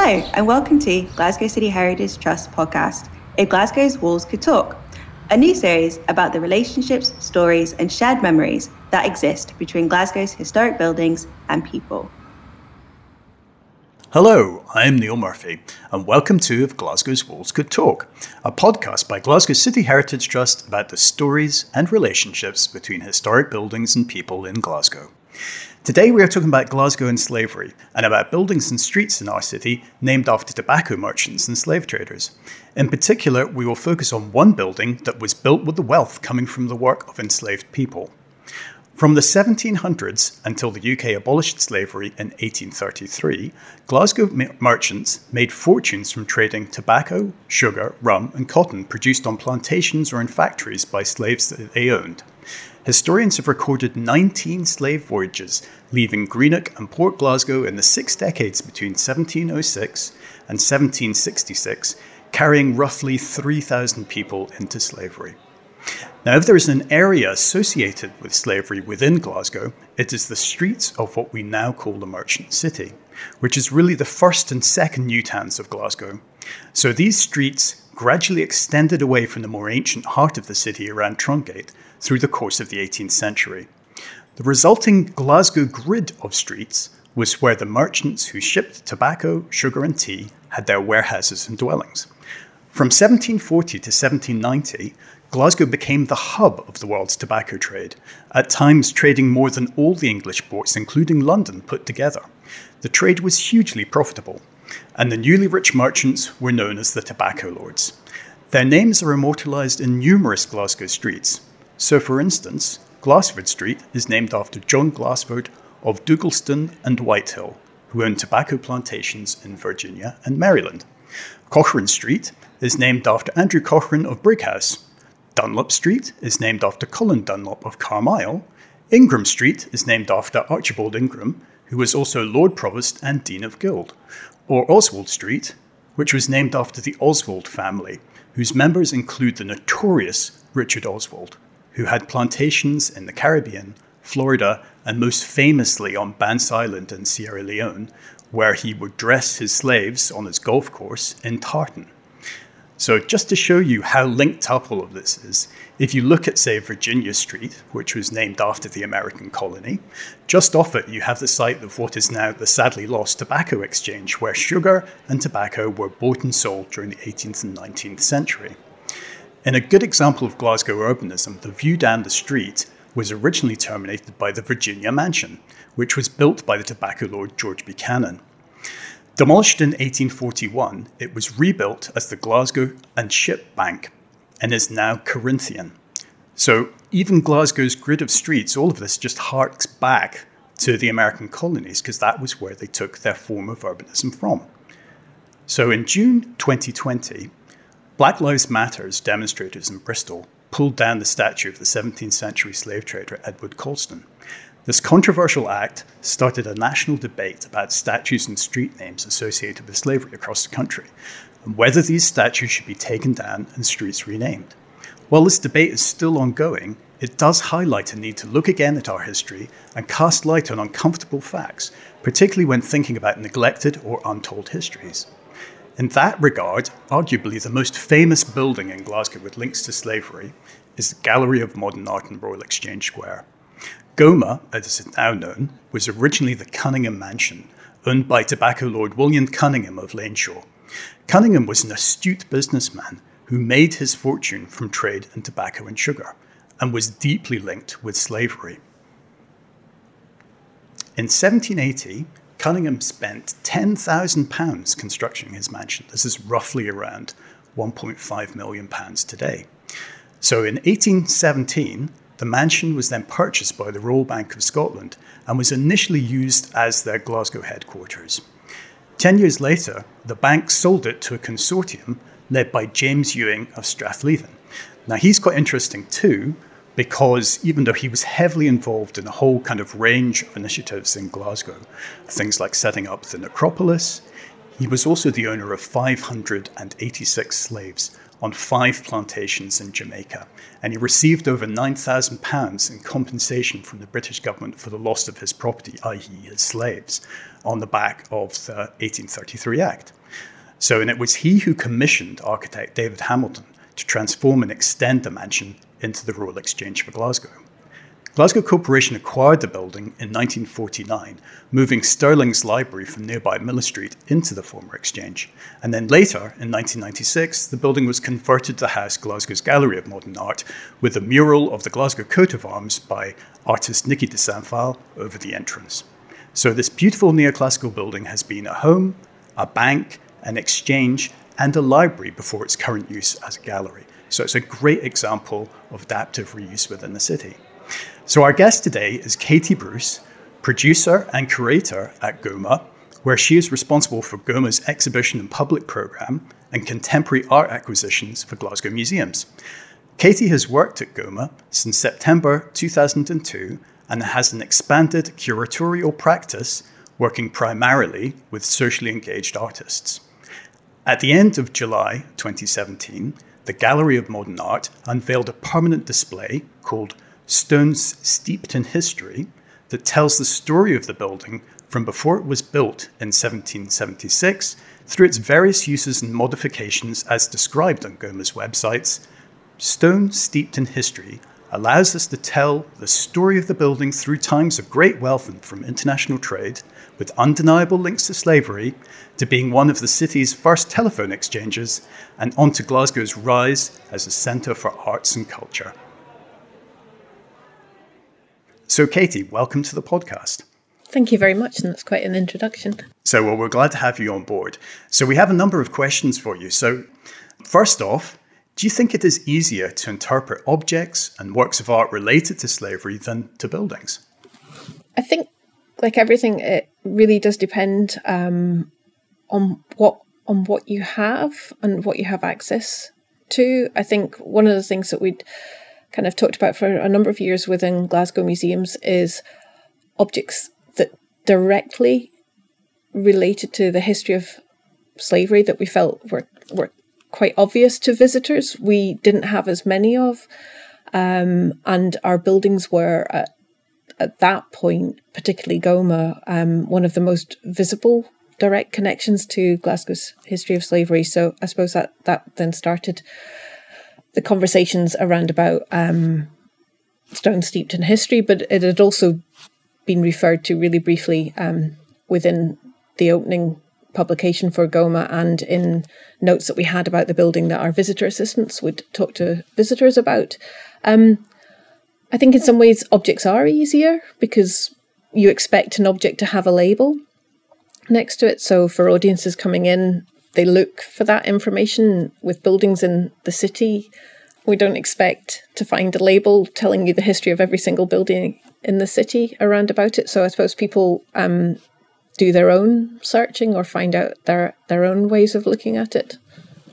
Hello, and welcome to Glasgow City Heritage Trust podcast, If Glasgow's Walls Could Talk, a new series about the relationships, stories, and shared memories that exist between Glasgow's historic buildings and people. Hello, I'm Neil Murphy, and welcome to If Glasgow's Walls Could Talk, a podcast by Glasgow City Heritage Trust about the stories and relationships between historic buildings and people in Glasgow. Today we are talking about Glasgow and slavery and about buildings and streets in our city named after tobacco merchants and slave traders. In particular, we will focus on one building that was built with the wealth coming from the work of enslaved people. From the 1700s until the UK abolished slavery in 1833, Glasgow merchants made fortunes from trading tobacco, sugar, rum, and cotton produced on plantations or in factories by slaves that they owned. Historians have recorded 19 slave voyages leaving Greenock and Port Glasgow in the six decades between 1706 and 1766, carrying roughly 3,000 people into slavery. Now, if there is an area associated with slavery within Glasgow, it is the streets of what we now call the Merchant City, which is really the first and second new towns of Glasgow. So these streets gradually extended away from the more ancient heart of the city around Trongate through the course of the 18th century. The resulting Glasgow grid of streets was where the merchants who shipped tobacco, sugar, and tea had their warehouses and dwellings. From 1740 to 1790, Glasgow became the hub of the world's tobacco trade, at times trading more than all the English ports, including London, put together. The trade was hugely profitable, and the newly rich merchants were known as the tobacco lords. Their names are immortalised in numerous Glasgow streets, so, for instance, Glassford Street is named after John Glassford of Dougalston and Whitehill, who owned tobacco plantations in Virginia and Maryland. Cochrane Street is named after Andrew Cochrane of Brighouse. Dunlop Street is named after Colin Dunlop of Carmyle. Ingram Street is named after Archibald Ingram, who was also Lord Provost and Dean of Guild. Or Oswald Street, which was named after the Oswald family, whose members include the notorious Richard Oswald who had plantations in the Caribbean, Florida, and most famously on Bance Island in Sierra Leone, where he would dress his slaves on his golf course in tartan. So, just to show you how linked up all of this is, if you look at, say, Virginia Street, which was named after the American colony, just off it you have the site of what is now the sadly lost tobacco exchange, where sugar and tobacco were bought and sold during the 18th and 19th century. In a good example of Glasgow urbanism, the view down the street was originally terminated by the Virginia Mansion, which was built by the tobacco lord George Buchanan. Demolished in 1841, it was rebuilt as the Glasgow and Ship Bank and is now Corinthian. So even Glasgow's grid of streets, all of this just harks back to the American colonies because that was where they took their form of urbanism from. So in June 2020, Black Lives Matter's demonstrators in Bristol pulled down the statue of the 17th century slave trader Edward Colston. This controversial act started a national debate about statues and street names associated with slavery across the country, and whether these statues should be taken down and streets renamed. While this debate is still ongoing, it does highlight a need to look again at our history and cast light on uncomfortable facts, particularly when thinking about neglected or untold histories. In that regard, arguably the most famous building in Glasgow with links to slavery is the Gallery of Modern Art in Royal Exchange Square. Goma, as it is now known, was originally the Cunningham Mansion, owned by tobacco lord William Cunningham of Lainshaw. Cunningham was an astute businessman who made his fortune from trade in tobacco and sugar and was deeply linked with slavery. In 1780, Cunningham spent £10,000 constructing his mansion. This is roughly around £1.5 million today. So in 1817, the mansion was then purchased by the Royal Bank of Scotland and was initially used as their Glasgow headquarters. Ten years later, the bank sold it to a consortium led by James Ewing of Strathleven. Now, he's quite interesting too because even though he was heavily involved in a whole kind of range of initiatives in Glasgow, things like setting up the necropolis, he was also the owner of 586 slaves, on five plantations in Jamaica, and he received over £9,000 in compensation from the British government for the loss of his property, i.e., his slaves, on the back of the 1833 Act. So, and it was he who commissioned architect David Hamilton to transform and extend the mansion into the Royal Exchange for Glasgow. Glasgow Corporation acquired the building in 1949, moving Stirling's library from nearby Miller Street into the former exchange. And then later, in 1996, the building was converted to house Glasgow's Gallery of Modern Art with a mural of the Glasgow coat of arms by artist Niki de Saint-Phalle over the entrance. So this beautiful neoclassical building has been a home, a bank, an exchange, and a library before its current use as a gallery. So it's a great example of adaptive reuse within the city. So, our guest today is Katie Bruce, producer and curator at GOMA, where she is responsible for GOMA's exhibition and public programme and contemporary art acquisitions for Glasgow museums. Katie has worked at GOMA since September 2002 and has an expanded curatorial practice working primarily with socially engaged artists. At the end of July 2017, the Gallery of Modern Art unveiled a permanent display called stones steeped in history that tells the story of the building from before it was built in 1776 through its various uses and modifications as described on GOMA's websites. Stone steeped in history allows us to tell the story of the building through times of great wealth and from international trade, with undeniable links to slavery, to being one of the city's first telephone exchanges, and on to Glasgow's rise as a centre for arts and culture. So, Katie, welcome to the podcast. Thank you very much, and that's quite an introduction. So, well, we're glad to have you on board. So, we have a number of questions for you. So, first off, do you think it is easier to interpret objects and works of art related to slavery than to buildings? I think, like everything, it really does depend um, on what on what you have and what you have access to. I think one of the things that we'd kind of talked about for a number of years within Glasgow museums is objects that directly related to the history of slavery that we felt were were quite obvious to visitors. We didn't have as many of, um, and our buildings were at, at that point, particularly Goma, um, one of the most visible direct connections to Glasgow's history of slavery. So I suppose that that then started the conversations around about um, stone steeped in history, but it had also been referred to really briefly um, within the opening publication for Goma and in notes that we had about the building that our visitor assistants would talk to visitors about. Um, I think in some ways objects are easier because you expect an object to have a label next to it. So for audiences coming in, they look for that information with buildings in the city. We don't expect to find a label telling you the history of every single building in the city around about it. So I suppose people um, do their own searching or find out their their own ways of looking at it.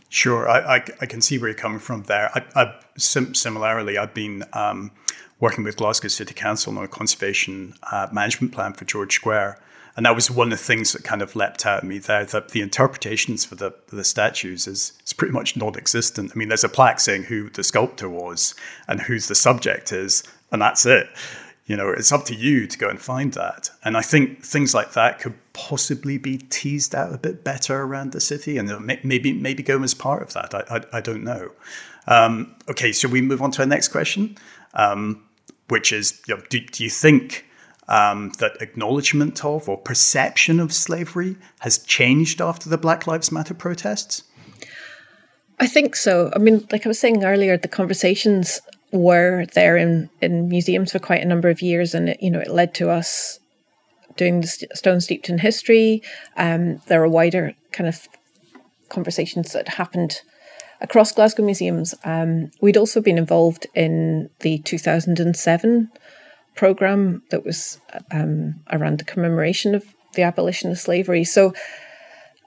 Sure, I, I, I can see where you're coming from there. I, I sim- similarly, I've been um, working with Glasgow City Council on a conservation uh, management plan for George Square, and that was one of the things that kind of leapt out at me there that the interpretations for the the statues is is pretty much non-existent. I mean, there's a plaque saying who the sculptor was and who's the subject is, and that's it. You know, it's up to you to go and find that. And I think things like that could possibly be teased out a bit better around the city, and maybe maybe go as part of that. I I, I don't know. Um, okay, so we move on to our next question, um, which is, you know, do, do you think um, that acknowledgement of or perception of slavery has changed after the Black Lives Matter protests? I think so. I mean, like I was saying earlier, the conversations were there in, in museums for quite a number of years, and it, you know, it led to us doing the Stone Steeped in History. Um, there are wider kind of conversations that happened across Glasgow museums. Um, we'd also been involved in the 2007 program that was um, around the commemoration of the abolition of slavery. So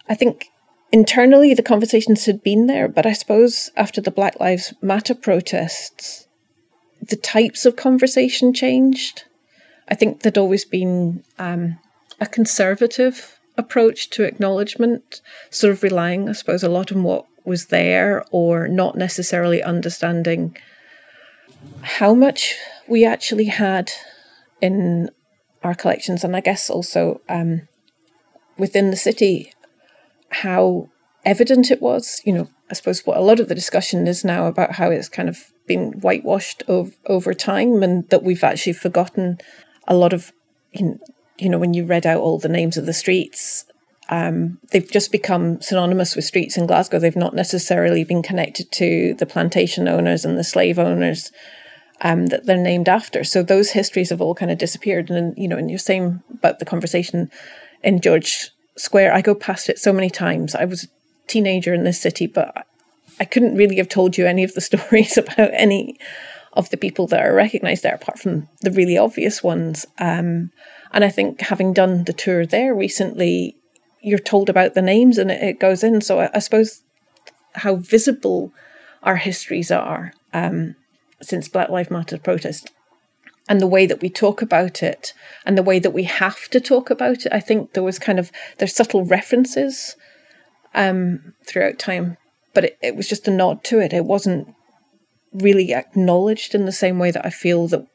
I think internally the conversations had been there, but I suppose after the Black Lives Matter protests, the types of conversation changed. I think there'd always been um, a conservative approach to acknowledgement, sort of relying, I suppose, a lot on what was there or not necessarily understanding how much we actually had in our collections, and I guess also um, within the city, how evident it was. You know, I suppose what a lot of the discussion is now about how it's kind of been whitewashed over, over time, and that we've actually forgotten a lot of, you know, when you read out all the names of the streets, um, they've just become synonymous with streets in Glasgow. They've not necessarily been connected to the plantation owners and the slave owners um, that they're named after. So those histories have all kind of disappeared. And you know, and you're saying about the conversation in George Square, I go past it so many times. I was a teenager in this city, but I couldn't really have told you any of the stories about any of the people that are recognised there, apart from the really obvious ones. Um, and I think having done the tour there recently, you're told about the names and it, goes in. So I, I, suppose how visible our histories are um, since Black Lives Matter protest and the way that we talk about it and the way that we have to talk about it. I think there was kind of there's subtle references um, throughout time, but it, it was just a nod to it. It wasn't really acknowledged in the same way that I feel that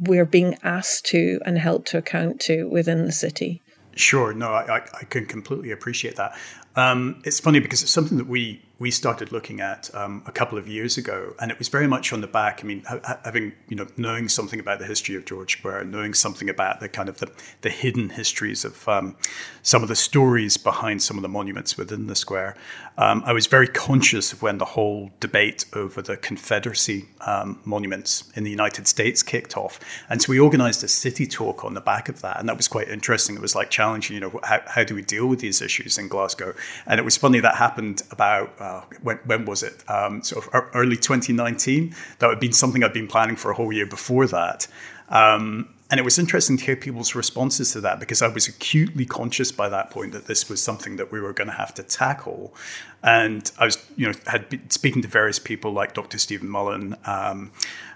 we're being asked to and held to account to within the city. Sure, no, I, I can completely appreciate that. Um, it's funny because it's something that we we started looking at um, a couple of years ago, and it was very much on the back. I mean, ha- having you know knowing something about the history of George Square, knowing something about the kind of the, the hidden histories of um, some of the stories behind some of the monuments within the square. Um, I was very conscious of when the whole debate over the Confederacy um, monuments in the United States kicked off, and so we organised a city talk on the back of that, and that was quite interesting. It was like challenging, you know, how, how do we deal with these issues in Glasgow? And it was funny that happened about uh, when, when was it? Um, sort of early 2019. That had been something I'd been planning for a whole year before that. Um, and it was interesting to hear people's responses to that because I was acutely conscious by that point that this was something that we were going to have to tackle. And I was, you know, had been speaking to various people like Dr. Stephen Mullen um,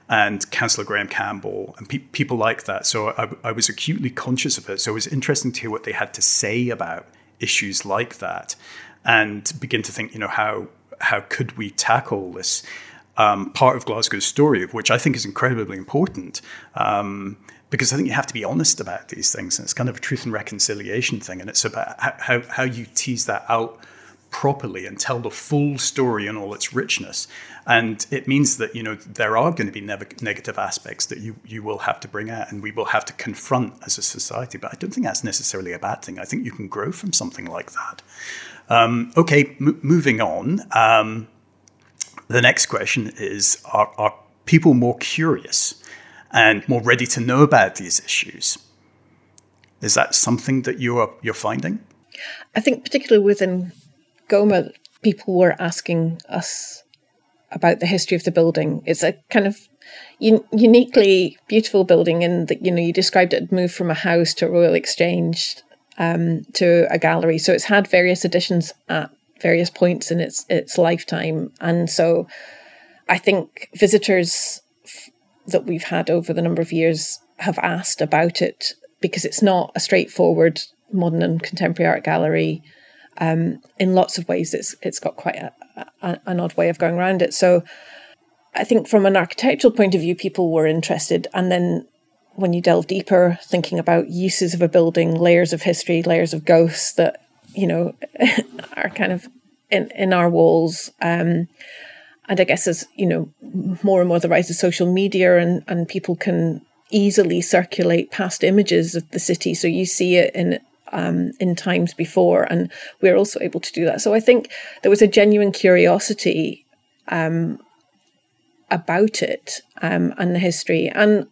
and Councillor Graham Campbell and pe- people like that. So I, I was acutely conscious of it. So it was interesting to hear what they had to say about issues like that and begin to think, you know, how how could we tackle this um, part of Glasgow's story, which I think is incredibly important. Um, because I think you have to be honest about these things, and it's kind of a truth and reconciliation thing, and it's about how, how you tease that out properly and tell the full story in all its richness. And it means that you know there are going to be negative aspects that you you will have to bring out, and we will have to confront as a society. But I don't think that's necessarily a bad thing. I think you can grow from something like that. Um, okay, m- moving on. Um, the next question is: Are, are people more curious and more ready to know about these issues? Is that something that you're you're finding? I think, particularly within GOMA, people were asking us about the history of the building. It's a kind of un- uniquely beautiful building in that you know you described it moved from a house to a Royal Exchange um, to a gallery. So it's had various additions at various points in its its lifetime, and so I think visitors f- that we've had over the number of years have asked about it because it's not a straightforward modern and contemporary art gallery. Um, in lots of ways, it's it's got quite a, a, an odd way of going around it. So I think from an architectural point of view, people were interested. And then when you delve deeper, thinking about uses of a building, layers of history, layers of ghosts that, you know, are kind of in, in our walls. Um, and I guess as, you know, more and more the rise of social media and, and people can easily circulate past images of the city. So you see it in um, in times before, and we're also able to do that. So I think there was a genuine curiosity um, about it um, and the history, and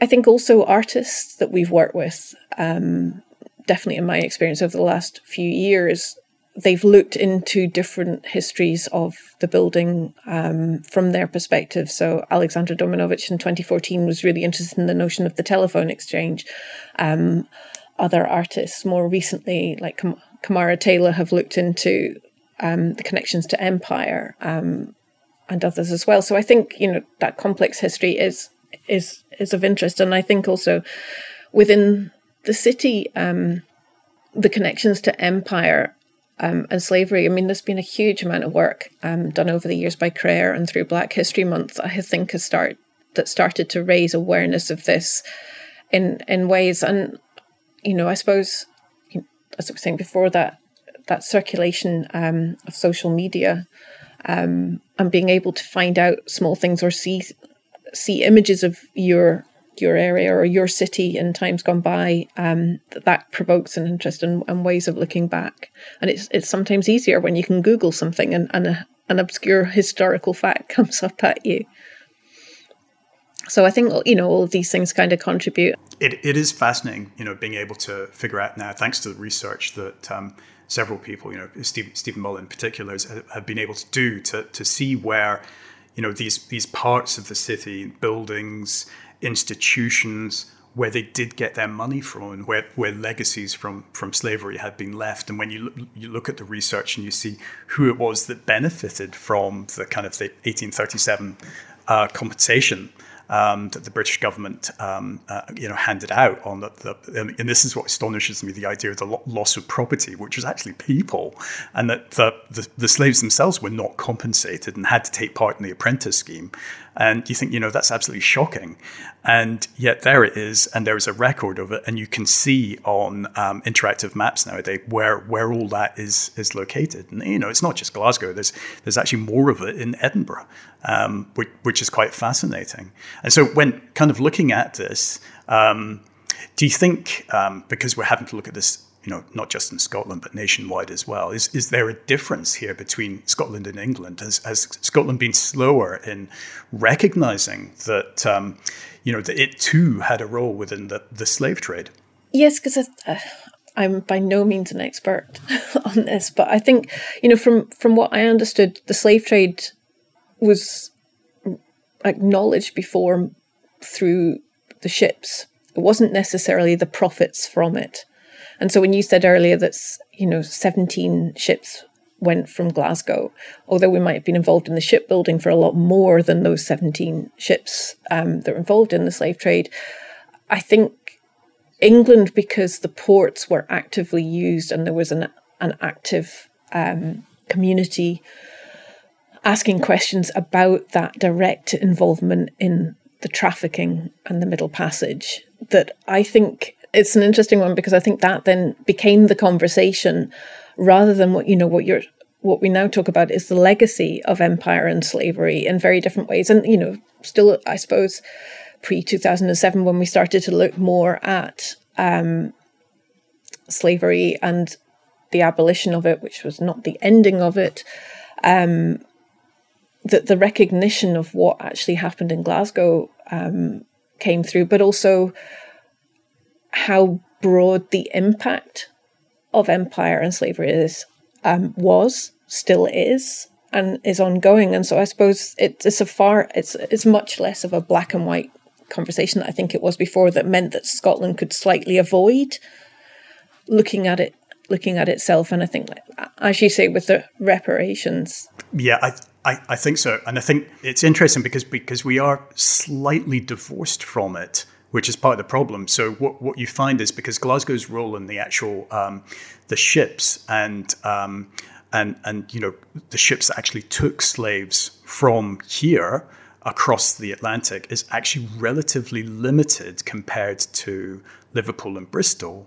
I think also artists that we've worked with. Um, definitely, in my experience over the last few years, they've looked into different histories of the building um, from their perspective. So Aleksandra Domanović in 2014 was really interested in the notion of the telephone exchange. Um, other artists more recently, like Kam- Camara Taylor, have looked into um, the connections to empire um, and others as well. So I think you know that complex history is is is of interest, and I think also within the city, um, the connections to empire um, and slavery. I mean, there's been a huge amount of work um, done over the years by CRER and through Black History Month. I think has start that started to raise awareness of this in in ways, and you know, I suppose as I was saying before, that that circulation um, of social media um, and being able to find out small things or see see images of your your area or your city in times gone by, um, that, that provokes an interest and, and, ways of looking back. And it's it's sometimes easier when you can Google something and, and a, an obscure historical fact comes up at you. So I think you know all of these things kind of contribute. It, it is fascinating, you know, being able to figure out now, thanks to the research that um, several people, you know, Steve, Stephen Mull in particular, have been able to do to to see where, you know, these these parts of the city, buildings, institutions where they did get their money from and where, where legacies from, from slavery had been left. And when you look, you look at the research and you see who it was that benefited from the kind of the 1837 uh, compensation um, that the British government, um, uh, you know, handed out on the, the, and this is what astonishes me: the idea of the loss of property, which was actually people, and that the, the, the slaves themselves were not compensated and had to take part in the apprentice scheme. And you think, you know, that's absolutely shocking. And yet there it is, and there is a record of it, and you can see on um, interactive maps nowadays where where all that is is located. And you know, it's not just Glasgow. There's there's actually more of it in Edinburgh, um, which, which, is quite fascinating. And so, when kind of looking at this, um, do you think um, because we're having to look at this you know, not just in Scotland but nationwide as well. Is is there a difference here between Scotland and England? Has, has Scotland been slower in recognizing that, um, you know, that it too had a role within the, the slave trade? Yes, because uh, I'm by no means an expert on this, but I think you know from from what I understood, the slave trade was acknowledged before through the ships. It wasn't necessarily the profits from it. And so when you said earlier that, you know, 17 ships went from Glasgow, although we might have been involved in the shipbuilding for a lot more than those 17 ships um, that were involved in the slave trade, I think England, because the ports were actively used and there was an, an active um, community asking questions about that direct involvement in the trafficking and the Middle Passage, that I think it's an interesting one because I think that then became the conversation rather than what you know what you're what we now talk about is the legacy of empire and slavery in very different ways. And you know still I suppose pre 2007 when we started to look more at um, slavery and the abolition of it which was not the ending of it um, that the recognition of what actually happened in Glasgow um, came through but also how broad the impact of empire and slavery is um, was still is and is ongoing. And so i suppose it, it's a far it's it's much less of a black and white conversation that i think it was before that meant that scotland could slightly avoid looking at it looking at itself. And i think as you say with the reparations. Yeah i I, I think so. And I think it's interesting because because we are slightly divorced from it which is part of the problem. So what, what you find is because Glasgow's role in the actual um, the ships and um, and and you know the ships that actually took slaves from here across the Atlantic is actually relatively limited compared to Liverpool and Bristol.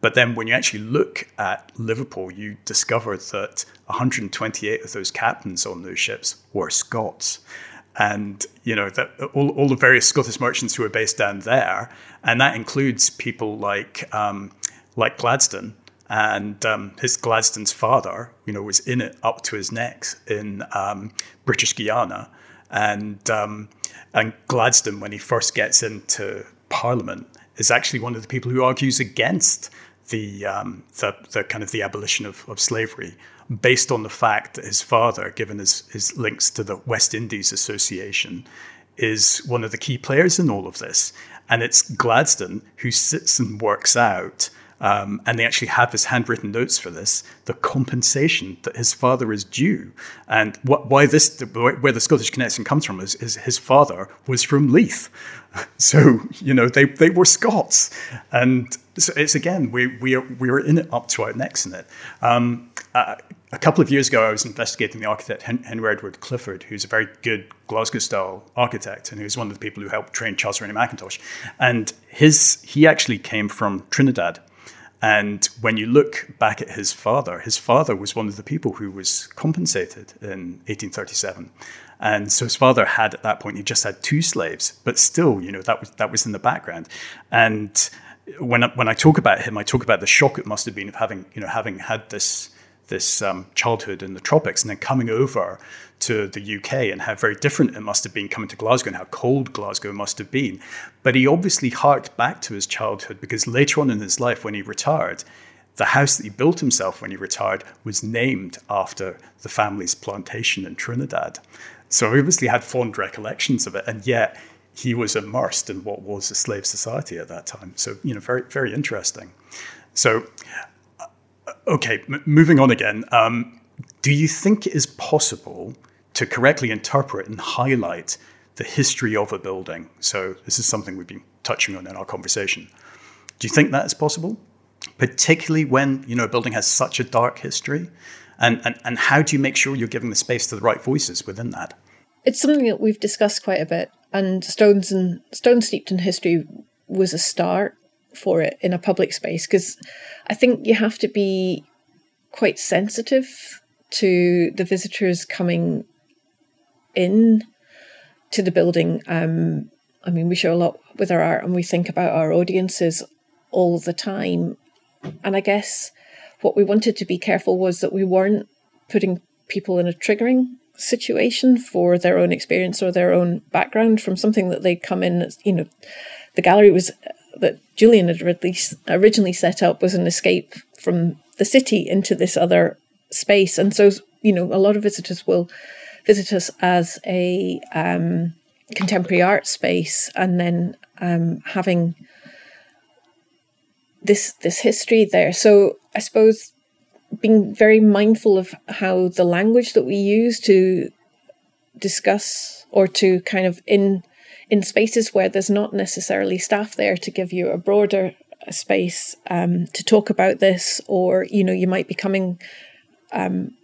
But then when you actually look at Liverpool, you discover that 128 of those captains on those ships were Scots and you know that all, all the various Scottish merchants who are based down there, and that includes people like um, like Gladstone. And um, his Gladstone's father, you know, was in it up to his necks in um, British Guiana, and um, and Gladstone, when he first gets into Parliament, is actually one of the people who argues against the um, the, the kind of the abolition of, of slavery based on the fact that his father, given his, his links to the West Indies Association, is one of the key players in all of this. And it's Gladstone who sits and works out, um, and they actually have his handwritten notes for this, the compensation that his father is due. And what, why this, where the Scottish connection comes from is, is his father was from Leith. So, you know, they, they were Scots. And so it's again we we are we are in it up to our necks in it. Um, uh, a couple of years ago, I was investigating the architect Henry Edward Clifford, who's a very good Glasgow style architect, and who's one of the people who helped train Charles Rennie Mackintosh. And his he actually came from Trinidad. And when you look back at his father, his father was one of the people who was compensated in 1837. And so his father had at that point he just had two slaves, but still, you know, that was that was in the background. And when I, when I talk about him, I talk about the shock it must have been of having you know having had this this um, childhood in the tropics and then coming over to the UK and how very different it must have been coming to Glasgow and how cold Glasgow must have been. But he obviously harked back to his childhood because later on in his life, when he retired, the house that he built himself when he retired was named after the family's plantation in Trinidad. So he obviously had fond recollections of it, and yet he was immersed in what was a slave society at that time. So, you know, very, very interesting. So, okay, m- moving on again. Um, do you think it is possible to correctly interpret and highlight the history of a building? So, this is something we've been touching on in our conversation. Do you think that is possible? Particularly when, you know, a building has such a dark history? And, and, and how do you make sure you're giving the space to the right voices within that? It's something that we've discussed quite a bit and Stones and Stone Steeped in History was a start for it in a public space because I think you have to be quite sensitive to the visitors coming in to the building. Um, I mean, we show a lot with our art and we think about our audiences all the time. And I guess what we wanted to be careful was that we weren't putting people in a triggering situation for their own experience or their own background from something that they'd come in you know the gallery was that julian had originally set up was an escape from the city into this other space. And so you know a lot of visitors will visit us as a um, contemporary art space and then um, having this this history there. So i suppose being very mindful of how the language that we use to discuss or to kind of in in spaces where there's not necessarily staff there to give you a broader space um, to talk about this, or you know, you might be coming um,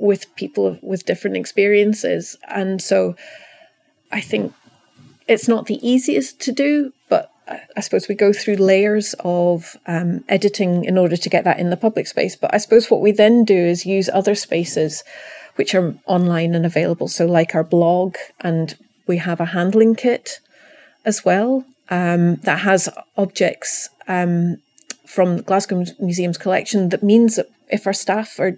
with people with different experiences, and so I think it's not the easiest to do, but I suppose we go through layers of um, editing in order to get that in the public space. But I suppose what we then do is use other spaces which are online and available. So, like our blog, and we have a handling kit as well um, that has objects um, from Glasgow Museum's collection. That means that if our staff are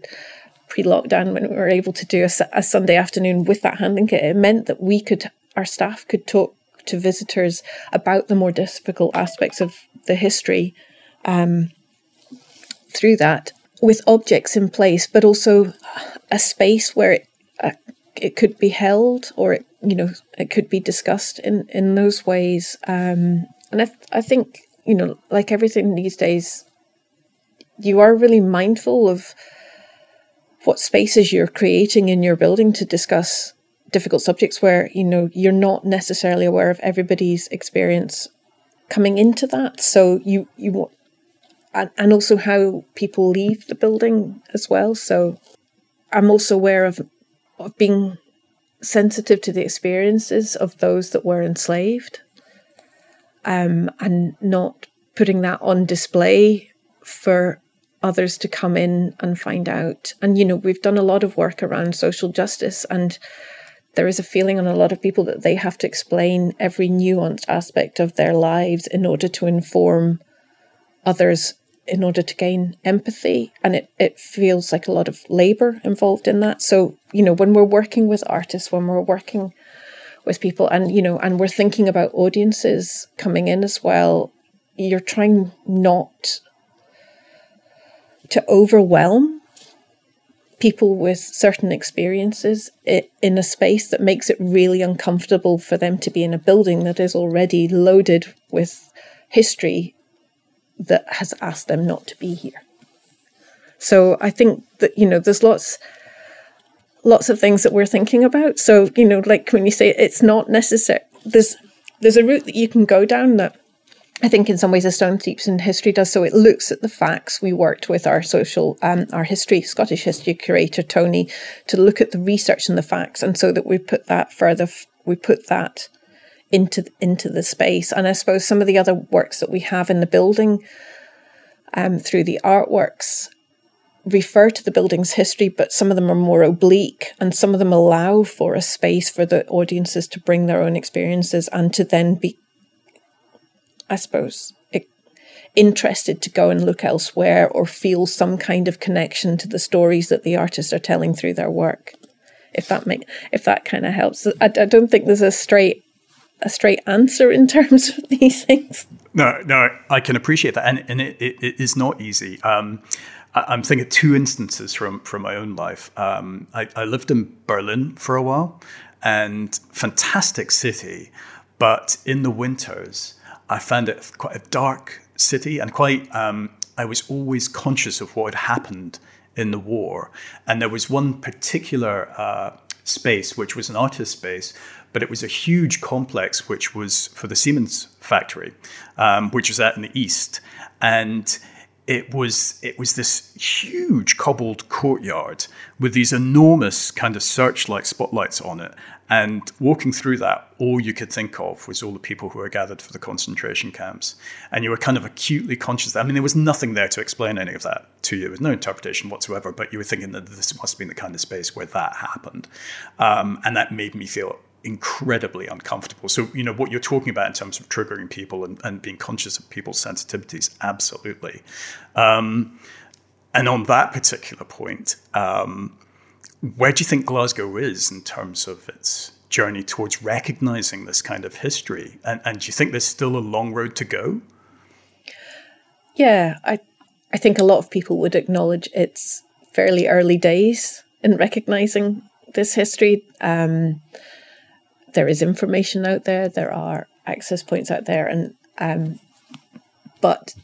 pre lockdown, when we were able to do a, a Sunday afternoon with that handling kit, it meant that we could, our staff could talk to visitors about the more difficult aspects of the history um, through that with objects in place, but also a space where it, it could be held or it, you know it could be discussed in in those ways. Um, and I, th- I think you know like everything these days, you are really mindful of what spaces you're creating in your building to discuss difficult subjects where you know you're not necessarily aware of everybody's experience coming into that so you you and, and also how people leave the building as well so i'm also aware of of being sensitive to the experiences of those that were enslaved um, and not putting that on display for others to come in and find out. And, you know, we've done a lot of work around social justice and there is a feeling on a lot of people that they have to explain every nuanced aspect of their lives in order to inform others in order to gain empathy and it, it feels like a lot of labor involved in that. So you know when we're working with artists when we're working with people and you know and we're thinking about audiences coming in as well you're trying not to overwhelm people with certain experiences in a space that makes it really uncomfortable for them to be in a building that is already loaded with history that has asked them not to be here. So I think that you know there's lots lots of things that we're thinking about. So you know like when you say it's not necessary there's there's a route that you can go down that I think in some ways a Stone Steeps in History does so. It looks at the facts. We worked with our social, um, our history, Scottish history curator Tony, to look at the research and the facts, and so that we put that further, we put that into into the space. And I suppose some of the other works that we have in the building, um, through the artworks, refer to the building's history, but some of them are more oblique, and some of them allow for a space for the audiences to bring their own experiences and to then be I suppose, interested to go and look elsewhere or feel some kind of connection to the stories that the artists are telling through their work. If that make if that kind of helps, I, I don't think there's a straight a straight answer in terms of these things. No, no, I can appreciate that, and and it, it, it is not easy. Um, I, am thinking two instances from from my own life. Um, I, I lived in Berlin for a while, and fantastic city, but in the winters I found it quite a dark city and quite. Um, I was always conscious of what had happened in the war, and there was one particular uh, space which was an artist space, but it was a huge complex which was for the Siemens factory, um, which was out in the east, and it was it was this huge cobbled courtyard with these enormous kind of searchlight spotlights on it. And walking through that all you could think of was all the people who were gathered for the concentration camps. And you were kind of acutely conscious. That, i mean there was nothing there to explain any of that to you there was no interpretation whatsoever but you were thinking that this must have been the kind of space where that happened. Um, and that made me feel incredibly uncomfortable. So, you know, what you're talking about in terms of triggering people and, and being conscious of people's sensitivities, absolutely. Um, and on that particular point, um, where do you think Glasgow is in terms of its journey towards recognizing this kind of history? And, and do you think there's still a long road to go? Yeah, I, I think a lot of people would acknowledge it's fairly early days in recognizing this history. Um, there is information out there, there are access points out there, and um, but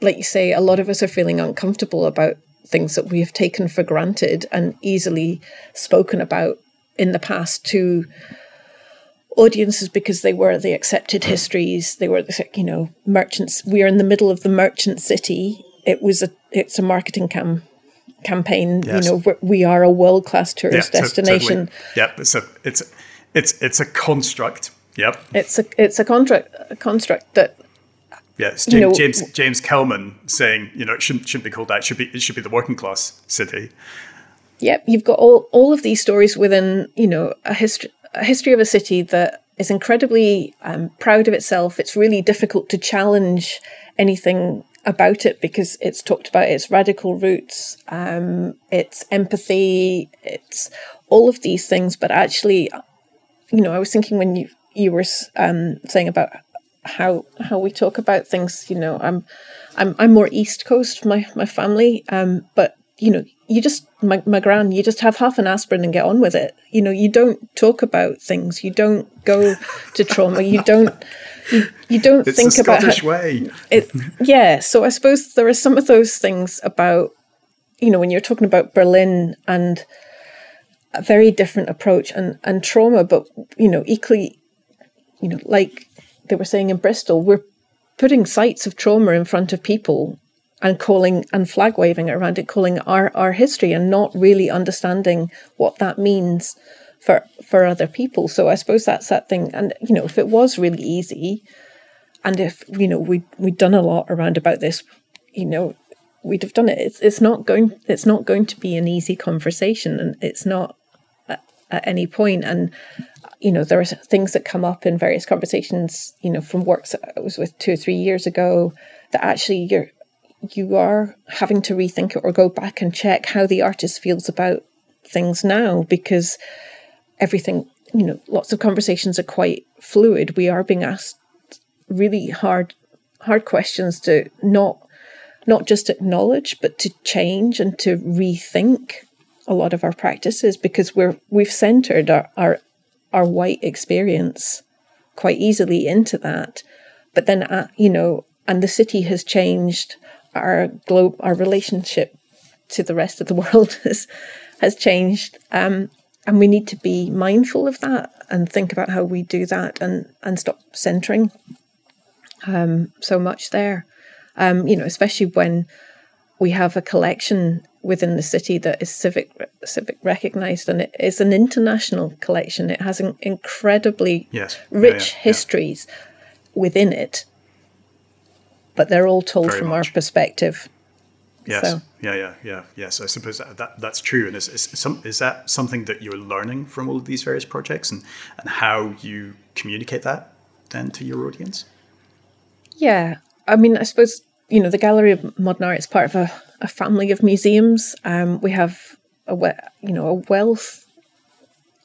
like you say, a lot of us are feeling uncomfortable about things that we have taken for granted and easily spoken about in the past to audiences because they were the accepted histories. They were, the, you know, merchants. We are in the middle of the merchant city. It was a it's a marketing cam campaign. Yes. You know, we are a world class tourist yeah, destination. Totally. Yeah, it's a it's it's it's a construct. Yep. It's a it's a contract a construct that Yes, James, you know, James James Kelman saying, you know, it shouldn't shouldn't be called that. It should be it should be the working class city. Yep, you've got all all of these stories within, you know, a history a history of a city that is incredibly um, proud of itself. It's really difficult to challenge anything about it because it's talked about its radical roots, um, its empathy, it's all of these things. But actually, you know, I was thinking when you you were um, saying about how how we talk about things. You know, I'm I'm I'm more East Coast, my my family, um, but you know, you just my my gran, you just have half an aspirin and get on with it. You know, you don't talk about things. You don't go to trauma. You don't. You, you don't it's think the about Scottish how, way. It, yeah, so I suppose there are some of those things about you know when you're talking about Berlin and a very different approach and and trauma, but you know equally, you know like they were saying in Bristol, we're putting sites of trauma in front of people and calling and flag waving around it, calling our, our history and not really understanding what that means for for other people. So I suppose that's that thing. And you know, if it was really easy, and if you know we we'd done a lot around about this, you know, we'd have done it. It's it's not going it's not going to be an easy conversation, and it's not at, any point. And you know, there are things that come up in various conversations, you know, from works I was with two or three years ago that actually you're you are having to rethink it or go back and check how the artist feels about things now because everything, you know, lots of conversations are quite fluid. We are being asked really hard hard questions to not not just acknowledge but to change and to rethink a lot of our practices because we're we've centered our, our our white experience quite easily into that. But then, uh, you know, and the city has changed our globe, our relationship to the rest of the world has has changed, um, and we need to be mindful of that and think about how we do that and and stop centering um, so much there. Um, you know, especially when we have a collection within the city that is civic civic recognized and it is an international collection. It has an incredibly yes. rich yeah, yeah, histories within it, but they're all told Very from much. our perspective. Yes. So- Yeah, yeah, yeah, yes. I suppose that, that that's true. And is, is some is that something that you're learning from all of these various projects, and and how you communicate that then to your audience? Yeah, I mean, I suppose you know the Gallery of Modern Art is part of a, a family of museums. Um, we have a you know a wealth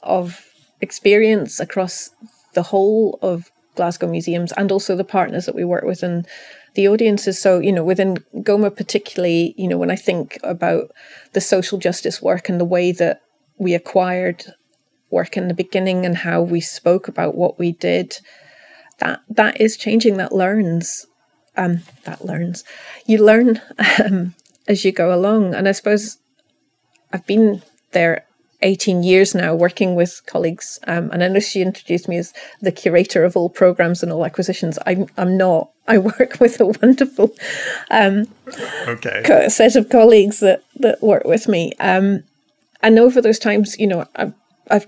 of experience across the whole of Glasgow museums and also the partners that we work with and the audiences. So you know within Goma particularly, you know when I think about the social justice work and the way that we acquired work in the beginning and how we spoke about what we did that that is changing that learns um that learns you learn um, as you go along and i suppose i've been there 18 years now working with colleagues um, and i know she introduced me as the curator of all programs and all acquisitions i'm, I'm not i work with a wonderful um, Okay. co- set of colleagues that that work with me. Um, and over those times, you know, I've I've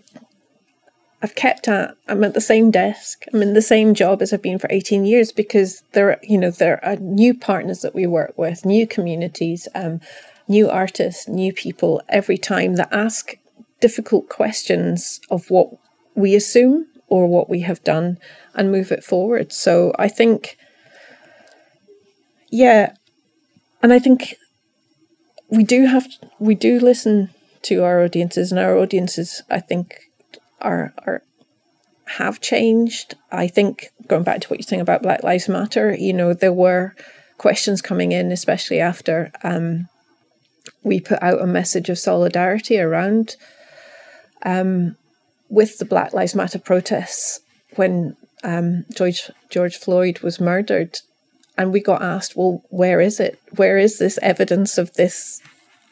I've kept at I'm at the same desk. I'm in the same job as I've been for 18 years because there, you know, there are new partners that we work with, new communities, um, new artists, new people every time that ask difficult questions of what we assume or what we have done and move it forward. So I think, yeah, and I think we do have we do listen to our audiences, and our audiences, I think, are are have changed. I think going back to what you're saying about Black Lives Matter, you know, there were questions coming in, especially after um, we put out a message of solidarity around um, with the Black Lives Matter protests when um, George George Floyd was murdered, and we got asked, well, where is it? Where is this evidence of this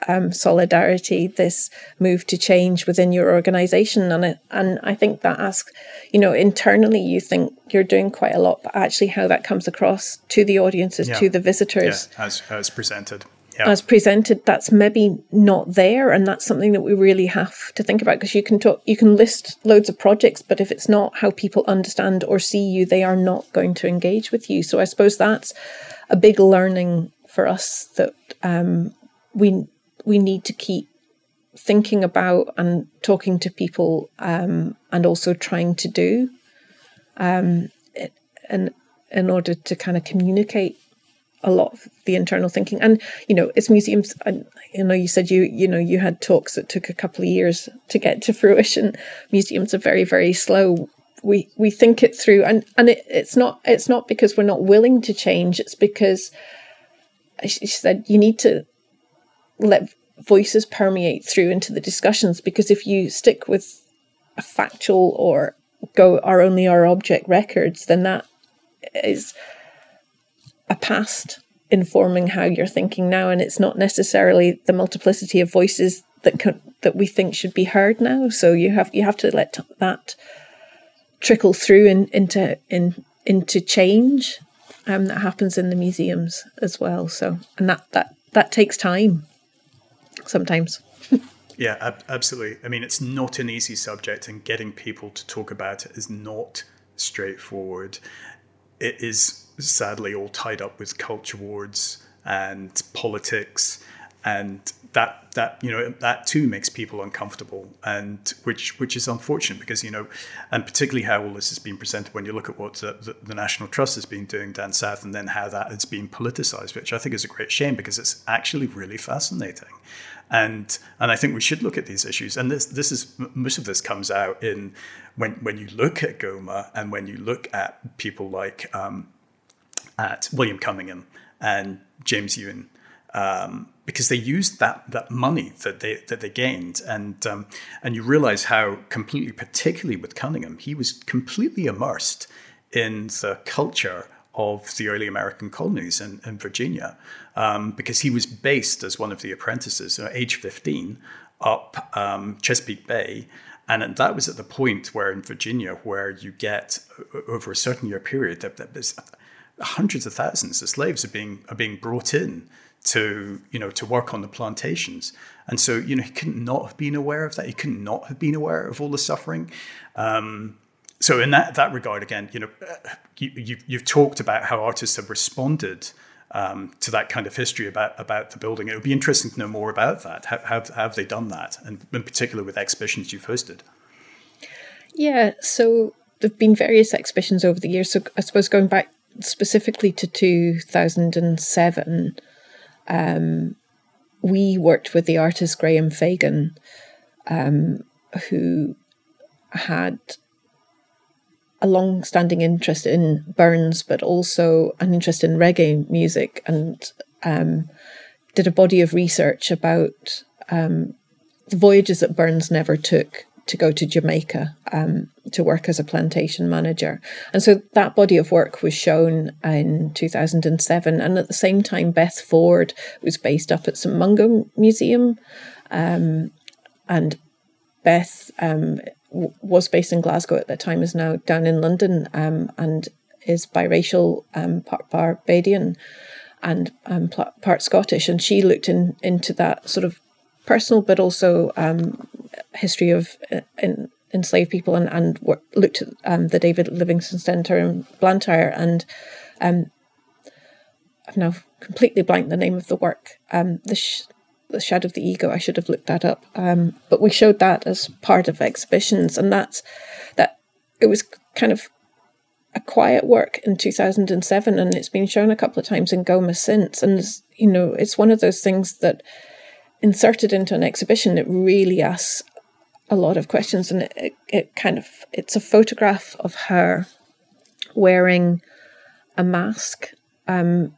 um, solidarity, this move to change within your organization? And it, and I think that asks, you know, internally you think you're doing quite a lot, but actually how that comes across to the audiences, Yeah. to the visitors Yeah, as as presented. Yeah. as presented that's maybe not there and that's something that we really have to think about because you can talk you can list loads of projects but if it's not how people understand or see you they are not going to engage with you so i suppose that's a big learning for us that um, we we need to keep thinking about and talking to people um, and also trying to do um, and in order to kind of communicate a lot of the internal thinking. And you know it's museums and you know you said you you know you had talks that took a couple of years to get to fruition. Museums are very very slow. We we think it through and and it, it's not it's not because we're not willing to change. It's because she said you need to let voices permeate through into the discussions because if you stick with a factual or go are only our object records then that is a past informing how you're thinking now and it's not necessarily the multiplicity of voices that can, that we think should be heard now. So you have you have to let that trickle through in, into in into change um, that happens in the museums as well. So and that that that takes time sometimes Yeah, ab- absolutely. I mean, it's not an easy subject, and getting people to talk about it is not straightforward. It is sadly all tied up with culture wars and politics, and that that you know that too makes people uncomfortable, and which which is unfortunate because you know, and particularly how all this has been presented when you look at what the, the, the National Trust has been doing down south, and then how that has been politicized, which I think is a great shame because it's actually really fascinating and and I think we should look at these issues. And this this is most of this comes out in when when you look at Goma and when you look at people like um, at William Cunningham and James Ewing. Um, because they used that that money that they that they gained, and um, and you realize how completely, particularly with Cunningham, he was completely immersed in the culture of the early American colonies in, in Virginia, um, because he was based as one of the apprentices at age 15 up um, Chesapeake Bay. And that was at the point where in Virginia, where you get over a certain year period, that there's hundreds of thousands of slaves are being are being brought in to you know to work on the plantations. And so you know he couldn't not have been aware of that. He could not have been aware of all the suffering. Um, so in that that regard again you know you, you've, you've talked about how artists have responded um, to that kind of history about about the building. It would be interesting to know more about that. How, how, how have they done that? And in particular with exhibitions you've hosted. Yeah so there've been various exhibitions over the years. So i suppose going back specifically to 2007 um, we worked with the artist Graham Fagen, um, who had a long standing interest in Burns, but also an interest in reggae music, and um, did a body of research about um, the voyages that Burns never took to go to Jamaica um, to work as a plantation manager. And so that body of work was shown in 2007. And at the same time, Beth Ford was based up at St Mungo Museum. Um, and Beth um, w- was based in Glasgow at that time, is now down in London um, and is biracial, um, part Barbadian and um, part Scottish. And she looked in, into that sort of personal but also um, history of uh, in, enslaved people and, and looked at um, the David Livingstone Centre in Blantyre and um, I've now completely blanked the name of the work. Um, the, sh- the Shadow of the Ego. I should have looked that up. Um, but we showed that as part of exhibitions, and that's that. It was kind of a quiet work in 2007, and it's been shown a couple of times in Goma since. And you know, it's one of those things that inserted into an exhibition, it really asks a lot of questions, and it, it kind of it's a photograph of her wearing a mask, um,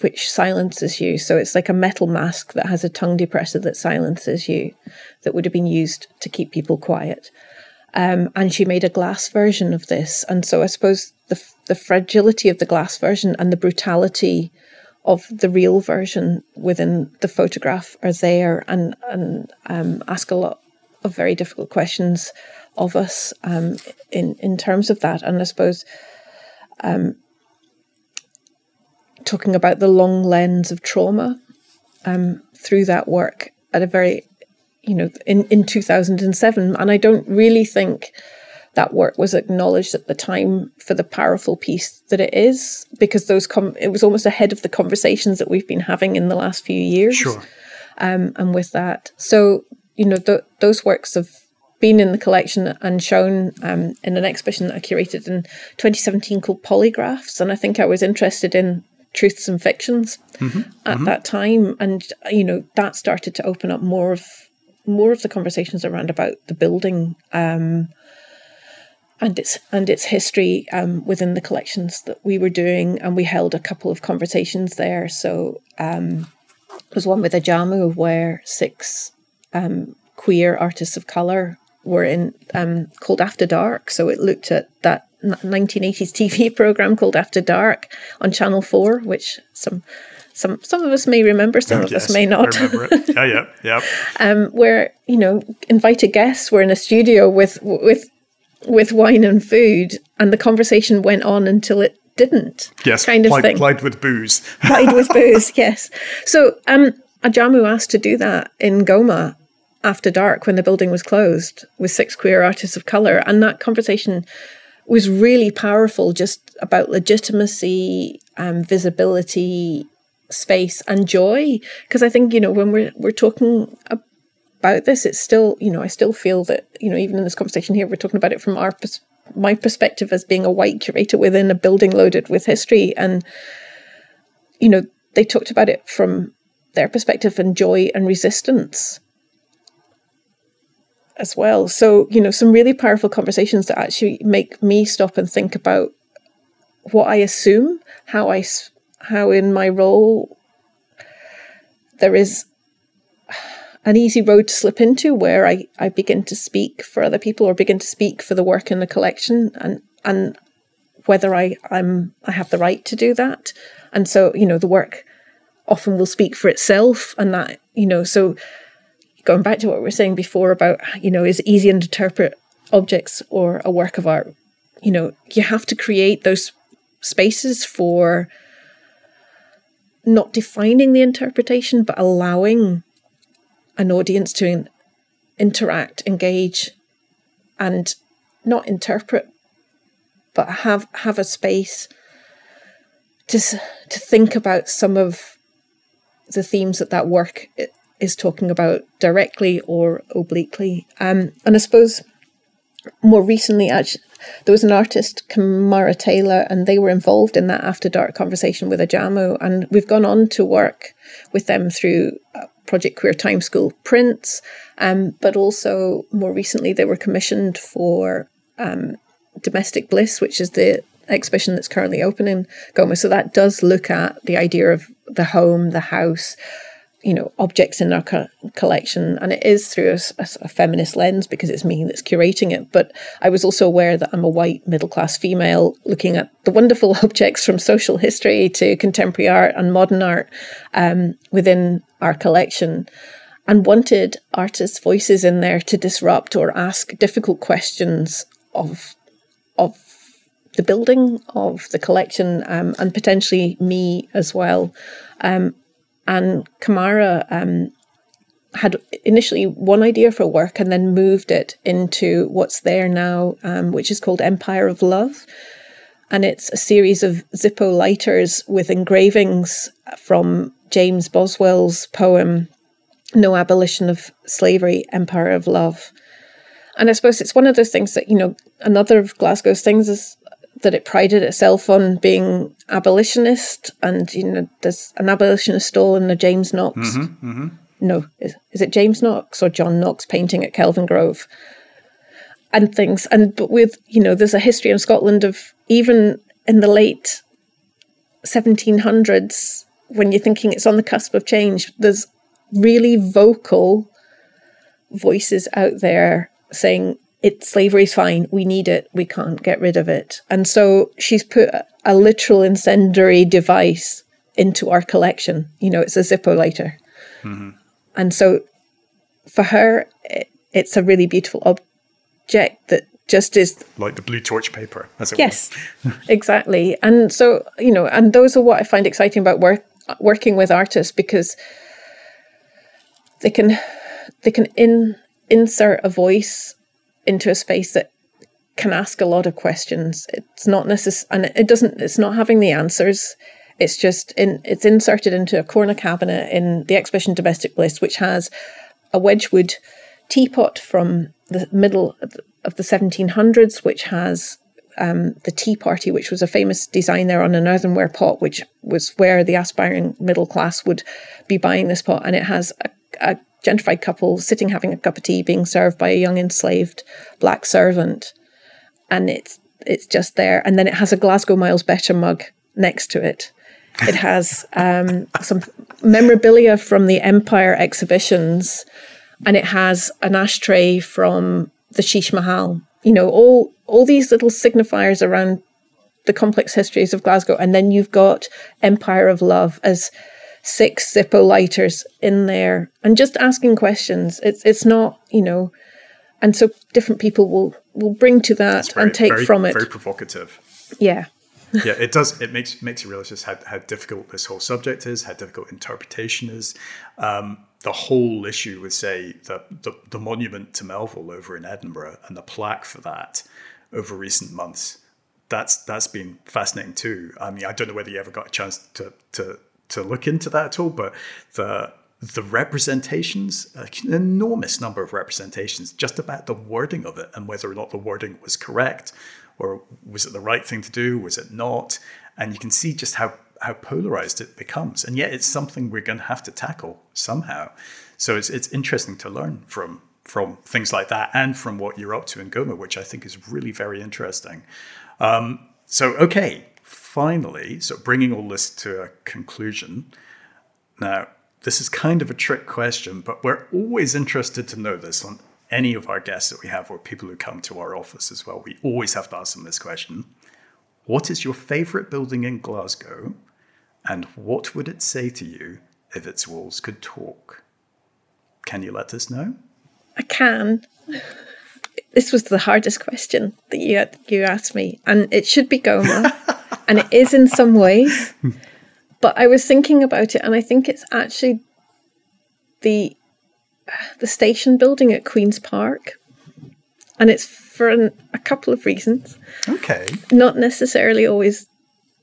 which silences you. So it's like a metal mask that has a tongue depressor that silences you, that would have been used to keep people quiet. Um, and she made a glass version of this, and so I suppose the the fragility of the glass version and the brutality of the real version within the photograph are there and and um, ask a lot of very difficult questions of us um, in in terms of that. And I suppose um, talking about the long lens of trauma um, through that work at a very you know in in 2007 and i don't really think that work was acknowledged at the time for the powerful piece that it is, because those com- it was almost ahead of the conversations that we've been having in the last few years. Sure. Um, and with that, so you know, th- those works have been in the collection and shown um, in an exhibition that I curated in 2017 called Polygraphs, and I think I was interested in truths and fictions mm-hmm. at mm-hmm. that time, and you know that started to open up more of more of the conversations around about the building. Um, and its and its history um, within the collections that we were doing, and we held a couple of conversations there. So um, there was one with Ajamu where six um, queer artists of color were in um, called After Dark. So it looked at that 1980s TV program called After Dark on Channel Four, which some some some of us may remember, some oh, of yes, us may not. yeah, yeah, yeah. um, where you know invited guests were in a studio with with with wine and food, and the conversation went on until it didn't. Yes, kind of plied, thing. Plied with booze. plied with booze. Yes. So, um, Ajamu asked to do that in Goma after dark when the building was closed with six queer artists of color, and that conversation was really powerful, just about legitimacy, um, visibility, space, and joy. Because I think you know when we're we're talking about this, it's still, you know, I still feel that, you know, even in this conversation here, we're talking about it from our pers- my perspective as being a white curator within a building loaded with history. And, you know, they talked about it from their perspective and joy and resistance as well. So, you know, some really powerful conversations that actually make me stop and think about what I assume, how I, how in my role there is an easy road to slip into where I, I begin to speak for other people or begin to speak for the work in the collection and and whether I, I'm I have the right to do that. And so, you know, the work often will speak for itself and that, you know, so going back to what we were saying before about, you know, is easy to interpret objects or a work of art, you know, you have to create those spaces for not defining the interpretation, but allowing an audience to in- interact, engage, and not interpret, but have have a space to to think about some of the themes that that work is talking about directly or obliquely. Um, and I suppose more recently, actually, there was an artist, Camara Taylor, and they were involved in that after dark conversation with Ajamu. And we've gone on to work with them through uh, Project Queer Time School prints, um, but also more recently, they were commissioned for um, Domestic Bliss, which is the exhibition that's currently open in Goma. So that does look at the idea of the home, the house, you know objects in our co- collection and it is through a, a, a, feminist lens because it's me that's curating it but i was also aware that i'm a white middle class female looking at the wonderful objects from social history to contemporary art and modern art um, within our collection and wanted artists voices in there to disrupt or ask difficult questions of of the building of the collection um, and potentially me as well um, and Camara um, had initially one idea for work and then moved it into what's there now, um, which is called Empire of Love. And it's a series of Zippo lighters with engravings from James Boswell's poem, No Abolition of Slavery, Empire of Love. And I suppose it's one of those things that, you know, another of Glasgow's things is that it prided itself on being abolitionist, and you know, there's an abolitionist stall in the James Knox. Mm-hmm, mm-hmm. No, is, is it James Knox or John Knox painting at Kelvin Grove? And things, and but with you know, there's a history in Scotland of even in the late 1700s when you're thinking it's on the cusp of change. There's really vocal voices out there saying it slavery's fine. We need it. We can't get rid of it. And so she's put a literal incendiary device into our collection. You know, it's a Zippo lighter. Mm-hmm. And so for her, it, it's a really beautiful object that just is like the blue torch paper, as it yes, exactly. And so you know, and those are what I find exciting about work working with artists because they can they can in insert a voice into a space that can ask a lot of questions. It's not necessary, and it doesn't. It's not having the answers. It's just in. It's inserted into a corner cabinet in the exhibition Domestic Bliss, which has a Wedgwood teapot from the middle of the 1700s, which has um, the Tea Party, which was a famous design there on an earthenware pot, which was where the aspiring middle class would be buying this pot. And it has a, a gentrified couple sitting having a cup of tea being served by a young enslaved black servant. And it's it's just there. And then it has a glasgow miles better mug next to it. It has um, some memorabilia from the empire exhibitions. And it has an ashtray from the Shish Mahal. You know all all these little signifiers around the complex histories of glasgow. And then you've got empire of love as six Zippo lighters in there and just asking questions. It's it's not, you know, and so different people will will bring to that very, and take very, from it. Very provocative. Yeah. yeah, it does. It makes makes you realize just how, how difficult this whole subject is, how difficult interpretation is. Um, the whole issue with, say, the, the, the monument to Melville over in Edinburgh and the plaque for that over recent months. That's that's been fascinating too. I mean, I don't know whether you ever got a chance to to to look into that at all, but the the representations, an enormous number of representations, just about the wording of it and whether or not the wording was correct, or was it the right thing to do, was it not? And you can see just how how polarized it becomes, and yet it's something we're going to have to tackle somehow. So it's it's interesting to learn from from things like that and from what you're up to in Goma, which I think is really very interesting. Um, so okay, finally, so bringing all this to a conclusion. Now, this is kind of a trick question, but we're always interested to know this on any of our guests that we have or people who come to our office as well. We always have to ask them this question What is your favorite building in Glasgow? And what would it say to you if its walls could talk? Can you let us know? I can. This was the hardest question that you you asked me, and it should be Goma. and it is in some ways. But I was thinking about it, and I think it's actually the the station building at Queen's Park, and it's for an, a couple of reasons. Okay. Not necessarily always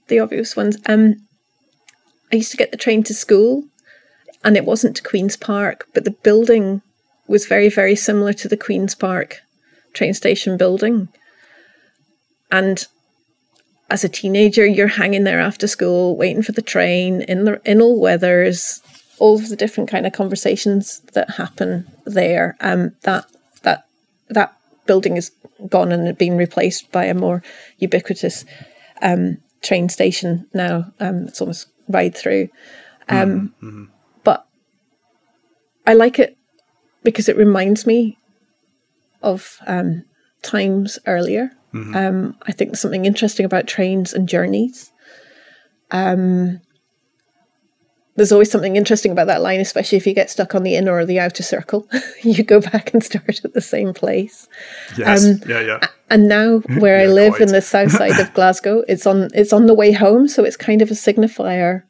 the obvious ones. Um, I used to get the train to school, and it wasn't to Queen's Park, but the building was very, very similar to the Queen's Park train station building. And as a teenager, you're hanging there after school, waiting for the train in the in all weathers, all of the different kind of conversations that happen there. Um, that that that building is gone and been replaced by a more ubiquitous um, train station now. Um, it's almost ride through. Um, mm-hmm. But I like it because it reminds me of um, times earlier. Mm-hmm. Um, I think there's something interesting about trains and journeys. Um, there's always something interesting about that line, especially if you get stuck on the inner or the outer circle. you go back and start at the same place. Yes. Um, yeah, yeah. And now, where yeah, I live quite. in the south side of Glasgow, it's on it's on the way home, so it's kind of a signifier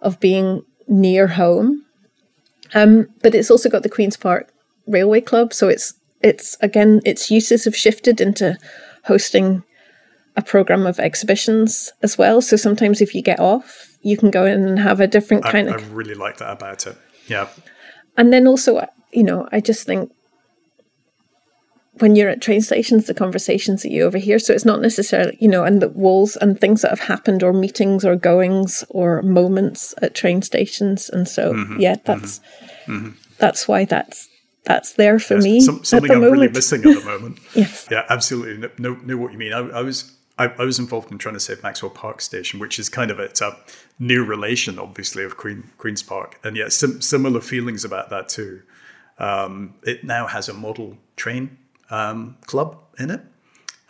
of being near home. Um, but it's also got the Queens Park Railway Club, so it's it's again its uses have shifted into hosting a program of exhibitions as well. So sometimes if you get off, you can go in and have a different kind I, of. I really like that about it. Yeah. And then also, you know, I just think when you're at train stations, the conversations that you overhear. So it's not necessarily, you know, and the walls and things that have happened, or meetings, or goings, or moments at train stations. And so, mm-hmm, yeah, that's mm-hmm, mm-hmm. that's why that's that's there for yes, me. Some, something I'm moment. really missing at the moment. yes. Yeah, absolutely. Know, know what you mean. I, I was I, I, was involved in trying to save Maxwell Park Station, which is kind of a, it's a new relation, obviously, of Queen, Queen's Park, and yet sim- similar feelings about that too. Um, it now has a model train um, club in it,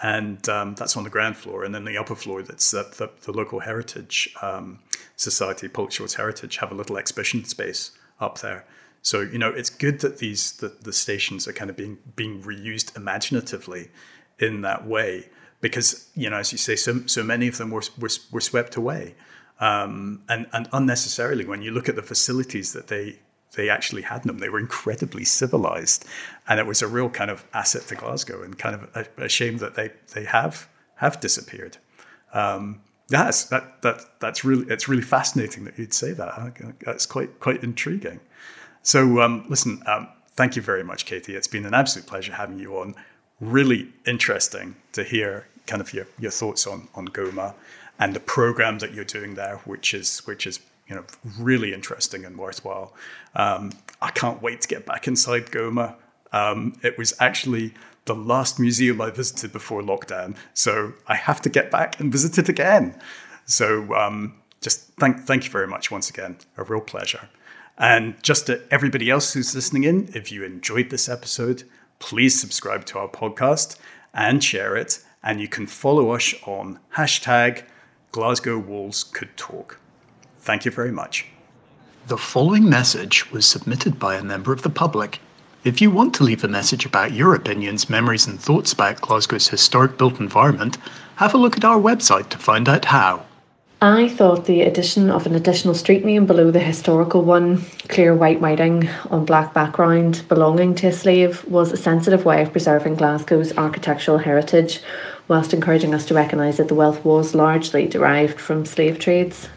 and um, that's on the ground floor, and then the upper floor that's the, the, the local heritage um, society, Pollokshields Heritage, have a little exhibition space up there. So you know, it's good that these the, the stations are kind of being being reused imaginatively in that way because you know, as you say, so so many of them were were, were swept away, um, and and unnecessarily. When you look at the facilities that they they actually had them, they were incredibly civilized, and it was a real kind of asset to Glasgow, and kind of a, a shame that they they have have disappeared. Um, that's that that that's really it's really fascinating that you'd say that. That's quite quite intriguing. So, um, listen, um, thank you very much, Katie. It's been an absolute pleasure having you on. Really interesting to hear kind of your, your thoughts on, on GOMA and the program that you're doing there, which is which is you know really interesting and worthwhile. Um, I can't wait to get back inside GOMA. Um, it was actually the last museum I visited before lockdown, so I have to get back and visit it again. So um, just thank thank you very much once again. A real pleasure. And just to everybody else who's listening in, if you enjoyed this episode, please subscribe to our podcast and share it. And you can follow us on hashtag Glasgow Walls Could Talk. Thank you very much. The following message was submitted by a member of the public. If you want to leave a message about your opinions, memories, and thoughts about Glasgow's historic built environment, have a look at our website to find out how. I thought the addition of an additional street name below the historical one, clear white writing on black background belonging to a slave, was a sensitive way of preserving Glasgow's architectural heritage, whilst encouraging us to recognise that the wealth was largely derived from slave trades.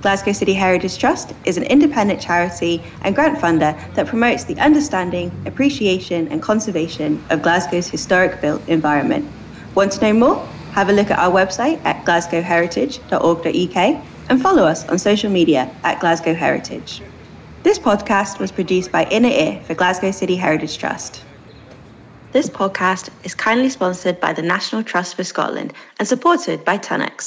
Glasgow City Heritage Trust is an independent charity and grant funder that promotes the understanding, appreciation, and conservation of Glasgow's historic built environment. Want to know more? Have a look at our website at glasgowheritage.org.uk and follow us on social media at Glasgow Heritage. This podcast was produced by Inner Ear for Glasgow City Heritage Trust. This podcast is kindly sponsored by the National Trust for Scotland and supported by Tunnocks.